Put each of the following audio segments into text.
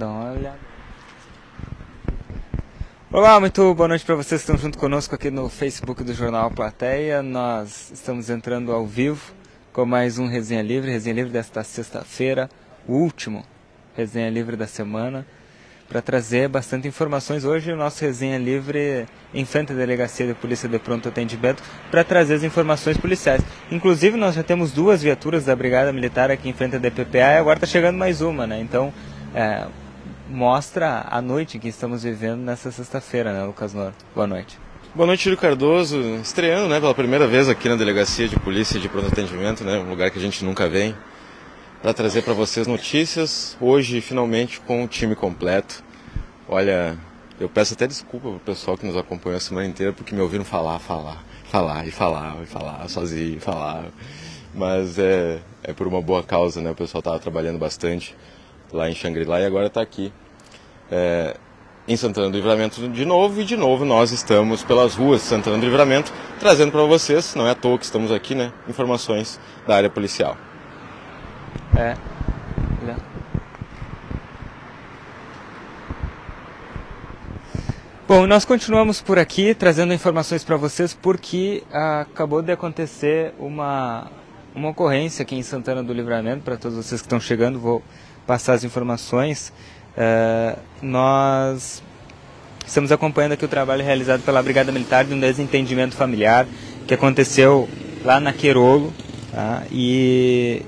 Dá uma olhada. Olá, muito boa noite para vocês que estão junto conosco aqui no Facebook do Jornal Plateia. Nós estamos entrando ao vivo com mais um Resenha Livre, Resenha Livre desta sexta-feira, o último Resenha Livre da semana, para trazer bastante informações. Hoje o nosso Resenha Livre enfrenta a Delegacia de Polícia de Pronto Atendimento para trazer as informações policiais. Inclusive nós já temos duas viaturas da Brigada Militar aqui em frente à DPPA e agora está chegando mais uma, né? Então, é, mostra a noite que estamos vivendo nessa sexta-feira, né, Lucas Noro? Boa noite. Boa noite, Júlio Cardoso. Estreando, né, pela primeira vez aqui na Delegacia de Polícia de Pronto Atendimento, né, um lugar que a gente nunca vem, para trazer para vocês notícias. Hoje, finalmente, com o time completo. Olha, eu peço até desculpa pro pessoal que nos acompanhou a semana inteira, porque me ouviram falar, falar, falar e falar e falar, sozinho, falar. Mas é, é por uma boa causa, né? O pessoal estava trabalhando bastante lá em Xangri-Lá e agora está aqui é, em Santana do Livramento de novo e de novo nós estamos pelas ruas de Santana do Livramento trazendo para vocês, não é à toa que estamos aqui, né, informações da área policial. É. Bom, nós continuamos por aqui trazendo informações para vocês porque ah, acabou de acontecer uma, uma ocorrência aqui em Santana do Livramento, para todos vocês que estão chegando, vou passar as informações. Uh, nós estamos acompanhando aqui o trabalho realizado pela Brigada Militar de um desentendimento familiar que aconteceu lá na Querolo tá? e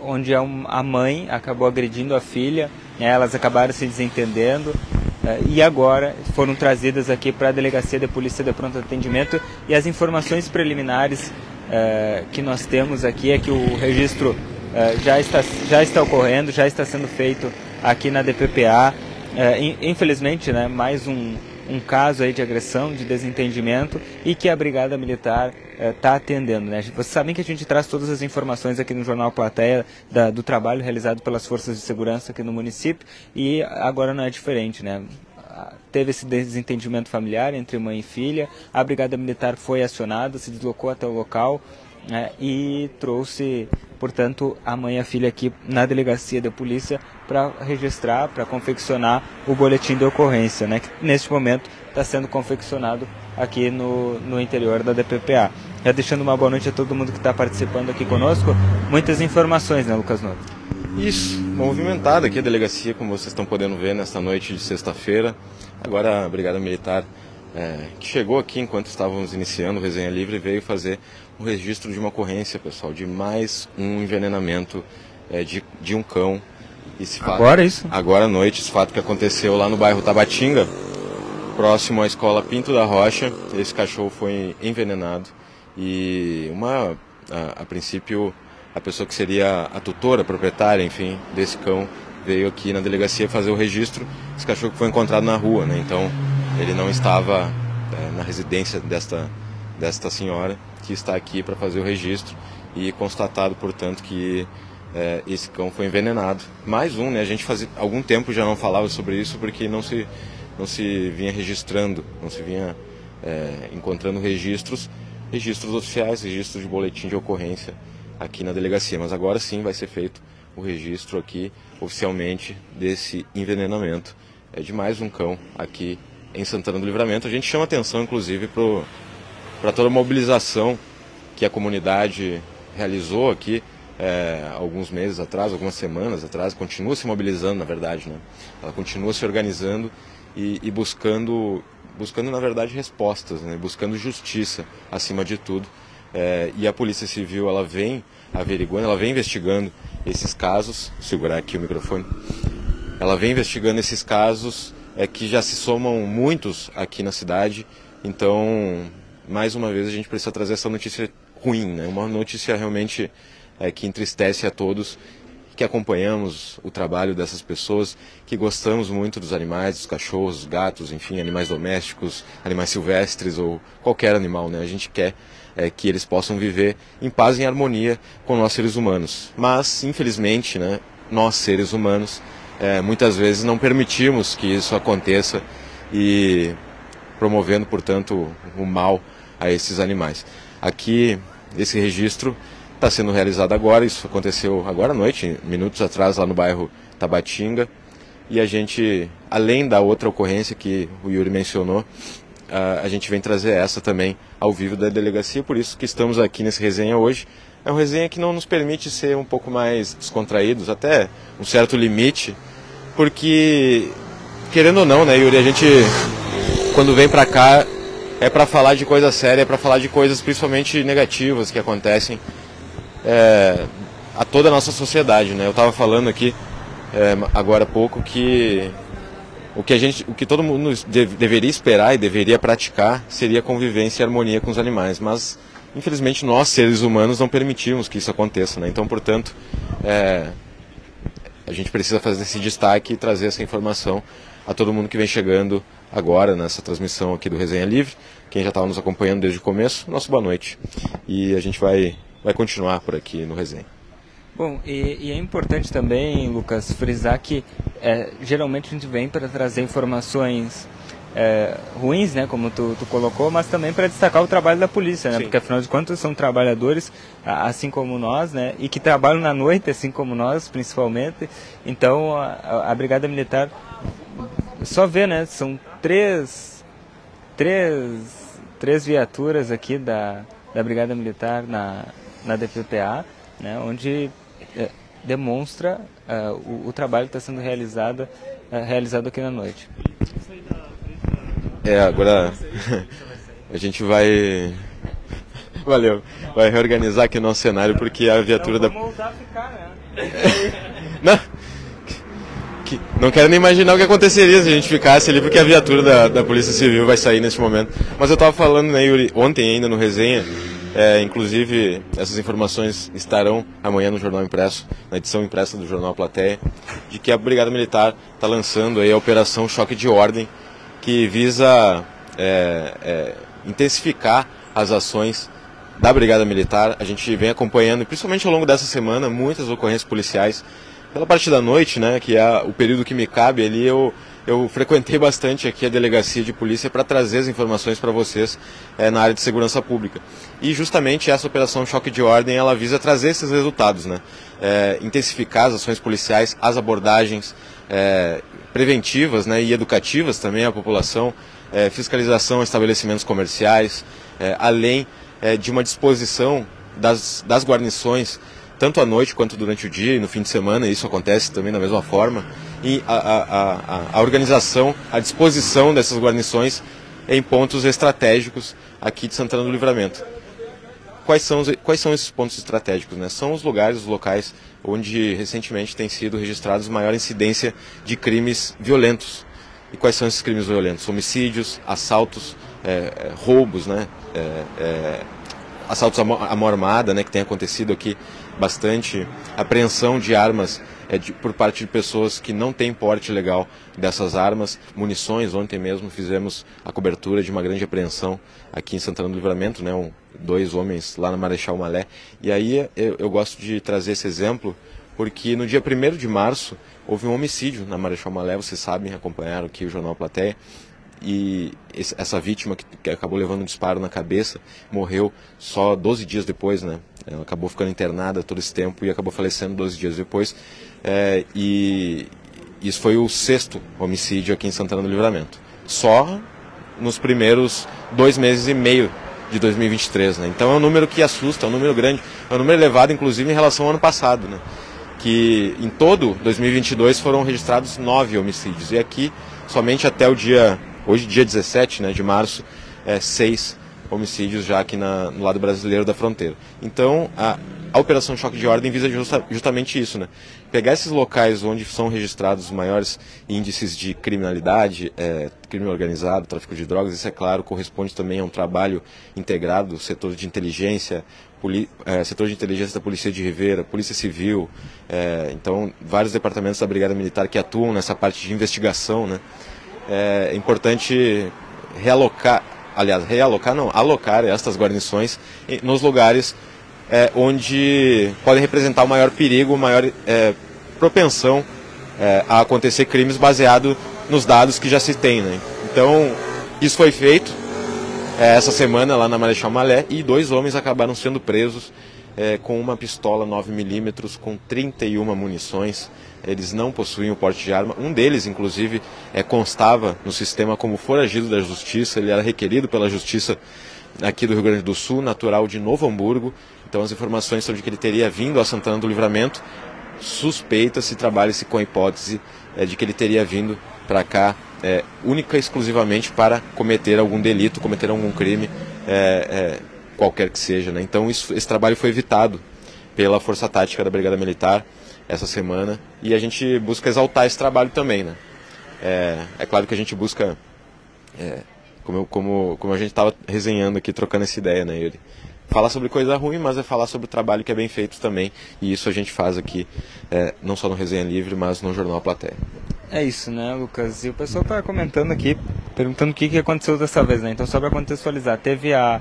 onde a mãe acabou agredindo a filha, né? elas acabaram se desentendendo uh, e agora foram trazidas aqui para a Delegacia de Polícia de Pronto Atendimento e as informações preliminares uh, que nós temos aqui é que o registro já, está, já está ocorrendo, já está sendo feito aqui na DPPA. Eh, infelizmente, né, mais um, um caso aí de agressão, de desentendimento e que a Brigada Militar está uh, atendendo. Né? Vocês sabem que a gente traz todas as informações aqui no Jornal Plateia da, do trabalho realizado pelas forças de segurança aqui no município e agora não é diferente. Né? Teve esse desentendimento familiar entre mãe e filha, a Brigada Militar foi acionada, se deslocou até o local né, e trouxe portanto, a mãe e a filha aqui na delegacia da polícia para registrar, para confeccionar o boletim de ocorrência, né, que neste momento está sendo confeccionado aqui no, no interior da DPPA. Já deixando uma boa noite a todo mundo que está participando aqui conosco. Muitas informações, né, Lucas Novo? Isso, movimentada aqui a delegacia, como vocês estão podendo ver nesta noite de sexta-feira. Agora a Brigada Militar, é, que chegou aqui enquanto estávamos iniciando o Resenha Livre, veio fazer o registro de uma ocorrência, pessoal, de mais um envenenamento é, de, de um cão. Esse fato, agora isso? Agora à noite, esse fato que aconteceu lá no bairro Tabatinga, próximo à escola Pinto da Rocha. Esse cachorro foi envenenado e uma, a, a princípio, a pessoa que seria a tutora, a proprietária, enfim, desse cão, veio aqui na delegacia fazer o registro. Esse cachorro foi encontrado na rua, né? Então ele não estava é, na residência desta, desta senhora que está aqui para fazer o registro e constatado, portanto, que é, esse cão foi envenenado. Mais um, né? A gente fazia algum tempo já não falava sobre isso porque não se não se vinha registrando, não se vinha é, encontrando registros, registros oficiais, registros de boletim de ocorrência aqui na delegacia. Mas agora sim vai ser feito o registro aqui oficialmente desse envenenamento é de mais um cão aqui em Santana do Livramento. A gente chama atenção, inclusive, para para toda a mobilização que a comunidade realizou aqui é, alguns meses atrás, algumas semanas atrás, continua se mobilizando, na verdade, né? Ela continua se organizando e, e buscando, buscando na verdade respostas, né? Buscando justiça acima de tudo. É, e a Polícia Civil ela vem averiguando, ela vem investigando esses casos. Vou segurar aqui o microfone. Ela vem investigando esses casos é que já se somam muitos aqui na cidade. Então mais uma vez a gente precisa trazer essa notícia ruim, né? uma notícia realmente é, que entristece a todos que acompanhamos o trabalho dessas pessoas, que gostamos muito dos animais, dos cachorros, dos gatos, enfim, animais domésticos, animais silvestres ou qualquer animal, né? A gente quer é, que eles possam viver em paz e em harmonia com nós seres humanos. Mas, infelizmente, né, nós seres humanos, é, muitas vezes não permitimos que isso aconteça e promovendo, portanto, o mal a esses animais. Aqui, esse registro está sendo realizado agora, isso aconteceu agora à noite, minutos atrás, lá no bairro Tabatinga. e a gente, além da outra ocorrência que o Yuri mencionou, a gente vem trazer essa também ao vivo da delegacia, por isso que estamos aqui nesse resenha hoje. É um resenha que não nos permite ser um pouco mais descontraídos, até um certo limite, porque, querendo ou não, né, Yuri, a gente, quando vem pra cá, é para falar de coisa séria, é para falar de coisas principalmente negativas que acontecem é, a toda a nossa sociedade, né? Eu estava falando aqui é, agora há pouco que o que a gente, o que todo mundo deveria esperar e deveria praticar seria convivência e harmonia com os animais, mas infelizmente nós seres humanos não permitimos que isso aconteça, né? Então, portanto, é, a gente precisa fazer esse destaque e trazer essa informação a todo mundo que vem chegando agora nessa transmissão aqui do Resenha Livre, quem já estava nos acompanhando desde o começo, nosso boa noite. E a gente vai, vai continuar por aqui no Resenha. Bom, e, e, é importante também, Lucas, frisar que é, geralmente a gente vem para trazer informações é, ruins, né, como tu, tu colocou, mas também para destacar o trabalho da polícia, né, Sim. porque afinal de contas são trabalhadores assim como nós, né, e que trabalham na noite, assim como nós, principalmente. Então a, a Brigada Militar, só vê, né, são três, três, três viaturas aqui da, da Brigada Militar na, na DPPA, né, onde é, demonstra uh, o, o, trabalho que está sendo realizado, uh, realizado aqui na noite. É, agora a gente vai. Valeu. Vai reorganizar aqui o nosso cenário porque a viatura da. Ficar, né? Não. Que, não quero nem imaginar o que aconteceria se a gente ficasse ali, porque a viatura da, da Polícia Civil vai sair nesse momento. Mas eu estava falando, né, Yuri, ontem ainda no resenha, é, inclusive, essas informações estarão amanhã no Jornal Impresso, na edição impressa do Jornal Plateia, de que a Brigada Militar está lançando aí a Operação Choque de Ordem, que visa é, é, intensificar as ações da Brigada Militar. A gente vem acompanhando, principalmente ao longo dessa semana, muitas ocorrências policiais. Pela parte da noite, né, que é o período que me cabe ali, eu eu frequentei bastante aqui a delegacia de polícia para trazer as informações para vocês é, na área de segurança pública. E justamente essa operação Choque de Ordem, ela visa trazer esses resultados, né? É, intensificar as ações policiais, as abordagens é, preventivas né, e educativas também à população, fiscalização a estabelecimentos comerciais, além de uma disposição das, das guarnições tanto à noite quanto durante o dia e no fim de semana, isso acontece também da mesma forma, e a, a, a, a organização, a disposição dessas guarnições em pontos estratégicos aqui de Santana do Livramento. Quais são, os, quais são esses pontos estratégicos? Né? São os lugares, os locais onde recentemente tem sido registrados maior incidência de crimes violentos. E quais são esses crimes violentos? Homicídios, assaltos, é, roubos, né? É, é, assaltos à mão armada, né, que tem acontecido aqui bastante, apreensão de armas é, de, por parte de pessoas que não têm porte legal dessas armas, munições. Ontem mesmo fizemos a cobertura de uma grande apreensão aqui em Santana do Livramento, né, um, dois homens lá na Marechal Malé. E aí eu, eu gosto de trazer esse exemplo porque no dia 1 de março houve um homicídio na Marechal Malé, vocês sabem, acompanharam aqui o Jornal Plateia, e essa vítima que, acabou levando um disparo na cabeça morreu só 12 dias depois, né? Ela acabou ficando internada todo esse tempo e acabou falecendo 12 dias depois. É, e isso foi o sexto homicídio aqui em Santana do Livramento. Só nos primeiros dois meses e meio de 2023, né? Então é um número que assusta, é um número grande, é um número elevado, inclusive, em relação ao ano passado, né? Que em todo 2022 foram registrados nove homicídios e aqui somente até o dia Hoje, dia 17 né, de março, é, seis homicídios já aqui na, no lado brasileiro da fronteira. Então, a, a Operação Choque de Ordem visa justa, justamente isso, né? Pegar esses locais onde são registrados os maiores índices de criminalidade, é, crime organizado, tráfico de drogas, isso é claro, corresponde também a um trabalho integrado do setor de inteligência, poli, é, setor de inteligência da Polícia de Rivera, Polícia Civil, é, então vários departamentos da Brigada Militar que atuam nessa parte de investigação, né? é importante realocar, aliás, realocar não, alocar estas guarnições nos lugares é, onde podem representar o maior perigo, maior é, propensão é, a acontecer crimes baseado nos dados que já se tem. Né? Então, isso foi feito é, essa semana lá na Marechal Malé e dois homens acabaram sendo presos é, com uma pistola 9mm com 31 munições. Eles não possuem o porte de arma. Um deles, inclusive, é, constava no sistema como foragido da justiça. Ele era requerido pela justiça aqui do Rio Grande do Sul, natural de Novo Hamburgo. Então as informações são de que ele teria vindo a Santana do Livramento. Suspeita-se, trabalha-se com a hipótese é, de que ele teria vindo para cá é, única e exclusivamente para cometer algum delito, cometer algum crime, é, é, qualquer que seja. Né? Então isso, esse trabalho foi evitado pela Força Tática da Brigada Militar essa semana e a gente busca exaltar esse trabalho também. Né? É, é claro que a gente busca, é, como, como, como a gente estava resenhando aqui, trocando essa ideia, né, Yuri? falar sobre coisa ruim, mas é falar sobre o trabalho que é bem feito também. E isso a gente faz aqui, é, não só no Resenha Livre, mas no Jornal Platéia. É isso, né, Lucas? E o pessoal está comentando aqui, perguntando o que, que aconteceu dessa vez, né? Então, só para contextualizar, teve a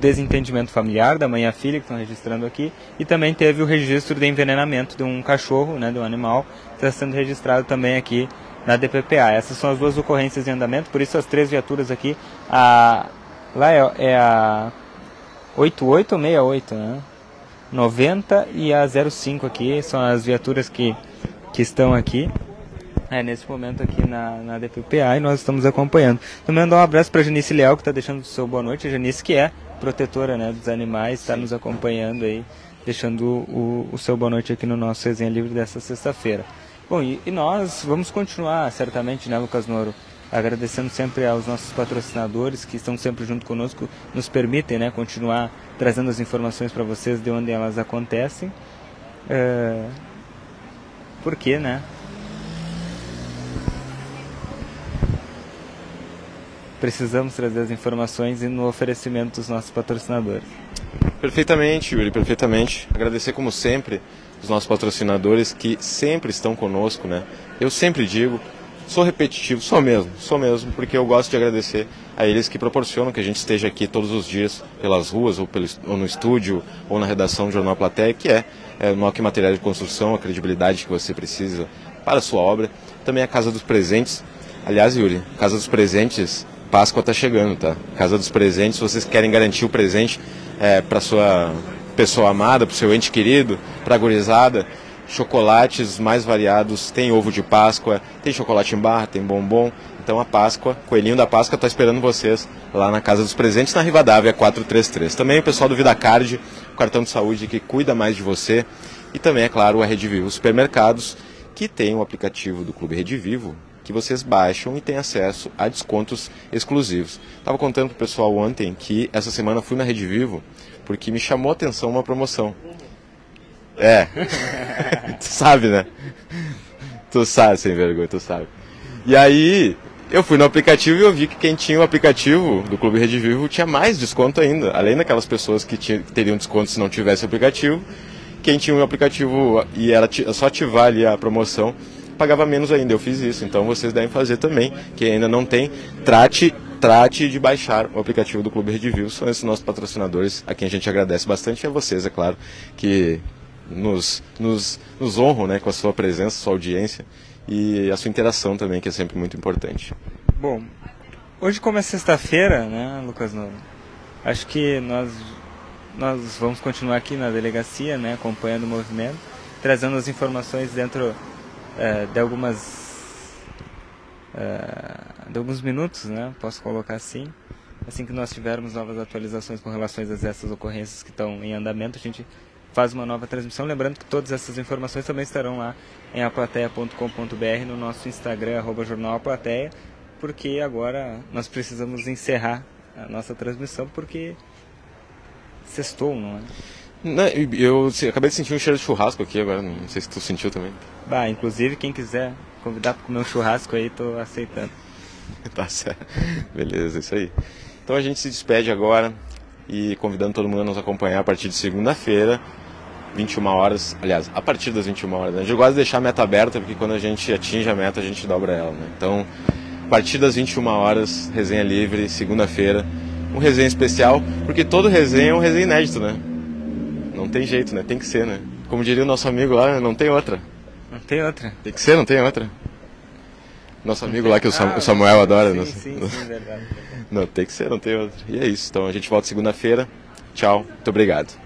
desentendimento familiar da mãe e a filha, que estão registrando aqui, e também teve o registro de envenenamento de um cachorro, né, de um animal, que está sendo registrado também aqui na DPPA. Essas são as duas ocorrências em andamento, por isso as três viaturas aqui, a, lá é, é a 88 ou 68, né? 90 e a 05 aqui são as viaturas que, que estão aqui. É, nesse momento aqui na, na DPPA e nós estamos acompanhando. Também mandar um abraço para a Janice Leal, que está deixando o seu boa noite. A Janice, que é protetora né, dos animais, está nos acompanhando aí, deixando o, o seu boa noite aqui no nosso resenha livre dessa sexta-feira. Bom, e, e, nós vamos continuar, certamente, né, Lucas Noro? agradecendo sempre aos nossos patrocinadores que estão sempre junto conosco, nos permitem né, continuar trazendo as informações para vocês de onde elas acontecem. É... Por quê, né? Precisamos trazer as informações e no oferecimento dos nossos patrocinadores. Perfeitamente, Yuri, perfeitamente. Agradecer como sempre os nossos patrocinadores que sempre estão conosco, né? Eu sempre digo, Sou repetitivo, sou mesmo, sou mesmo, porque eu gosto de agradecer a eles que proporcionam que a gente esteja aqui todos os dias pelas ruas, ou, pelo, ou no estúdio, ou na redação do Jornal Platéia, que é, é o que Material de Construção, a credibilidade que você precisa para a sua obra. Também a Casa dos Presentes. Aliás, Yuri, Casa dos Presentes, Páscoa está chegando, tá? Casa dos Presentes, se vocês querem garantir o presente é, para sua pessoa amada, para seu ente querido, para a gurizada, chocolates mais variados, tem ovo de Páscoa, tem chocolate em barra, tem bombom. Então a Páscoa, Coelhinho da Páscoa está esperando vocês lá na Casa dos Presentes, na Rivadavia 433. Também o pessoal do VidaCard, o cartão de saúde que cuida mais de você. E também, é claro, a Rede Vivo Supermercados, que tem o aplicativo do Clube Rede Vivo, que vocês baixam e têm acesso a descontos exclusivos. Estava contando para o pessoal ontem que essa semana fui na Rede Vivo porque me chamou a atenção uma promoção. É. tu sabe, né? Tu sabe, sem vergonha, tu sabe. E aí, eu fui no aplicativo e eu vi que quem tinha o aplicativo do Clube Rede Vivo tinha mais desconto ainda. Além daquelas pessoas que, tinha, que teriam desconto se não tivesse o aplicativo, quem tinha o aplicativo e era só ativar ali a promoção, pagava menos ainda. Eu fiz isso, então vocês devem fazer também. Quem ainda não tem, trate trate de baixar o aplicativo do Clube Rede Vivo. São esses nossos patrocinadores, a quem a gente agradece bastante, e a vocês, é claro, que nos, nos, nos honram né, com a sua presença, sua audiência e a sua interação também, que é sempre muito importante. Bom, hoje como é sexta-feira, né, Lucas Novo? Acho que nós, nós vamos continuar aqui na delegacia, né, acompanhando o movimento, trazendo as informações dentro é, de algumas é, de alguns minutos, né, posso colocar assim. Assim que nós tivermos novas atualizações com relação a essas ocorrências que estão em andamento, a gente faz uma nova transmissão. Lembrando que todas essas informações também estarão lá em aplateia.com.br, no nosso Instagram, arroba Jornal Aplateia, porque agora nós precisamos encerrar a nossa transmissão, porque sextou, não é? Não, eu acabei de sentir um cheiro de churrasco aqui agora, não sei se tu sentiu também. Bah, inclusive quem quiser convidar para comer um churrasco aí, tô aceitando. tá certo. Beleza, isso aí. Então a gente se despede agora e convidando todo mundo a nos acompanhar a partir de segunda-feira, 21 horas, aliás, a partir das 21 horas. Né? Eu gosto de deixar a meta aberta, porque quando a gente atinge a meta, a gente dobra ela. Né? Então, a partir das 21 horas, resenha livre, segunda-feira, um resenha especial, porque todo resenha é um resenha inédito, né? Não tem jeito, né? Tem que ser, né? Como diria o nosso amigo lá, não tem outra. Não tem outra. Tem que ser, não tem outra. Nosso amigo lá que o Samuel adora. Sim, sim, sim, verdade. Não, tem que ser, não tem outra. E é isso. Então a gente volta segunda-feira. Tchau, muito obrigado.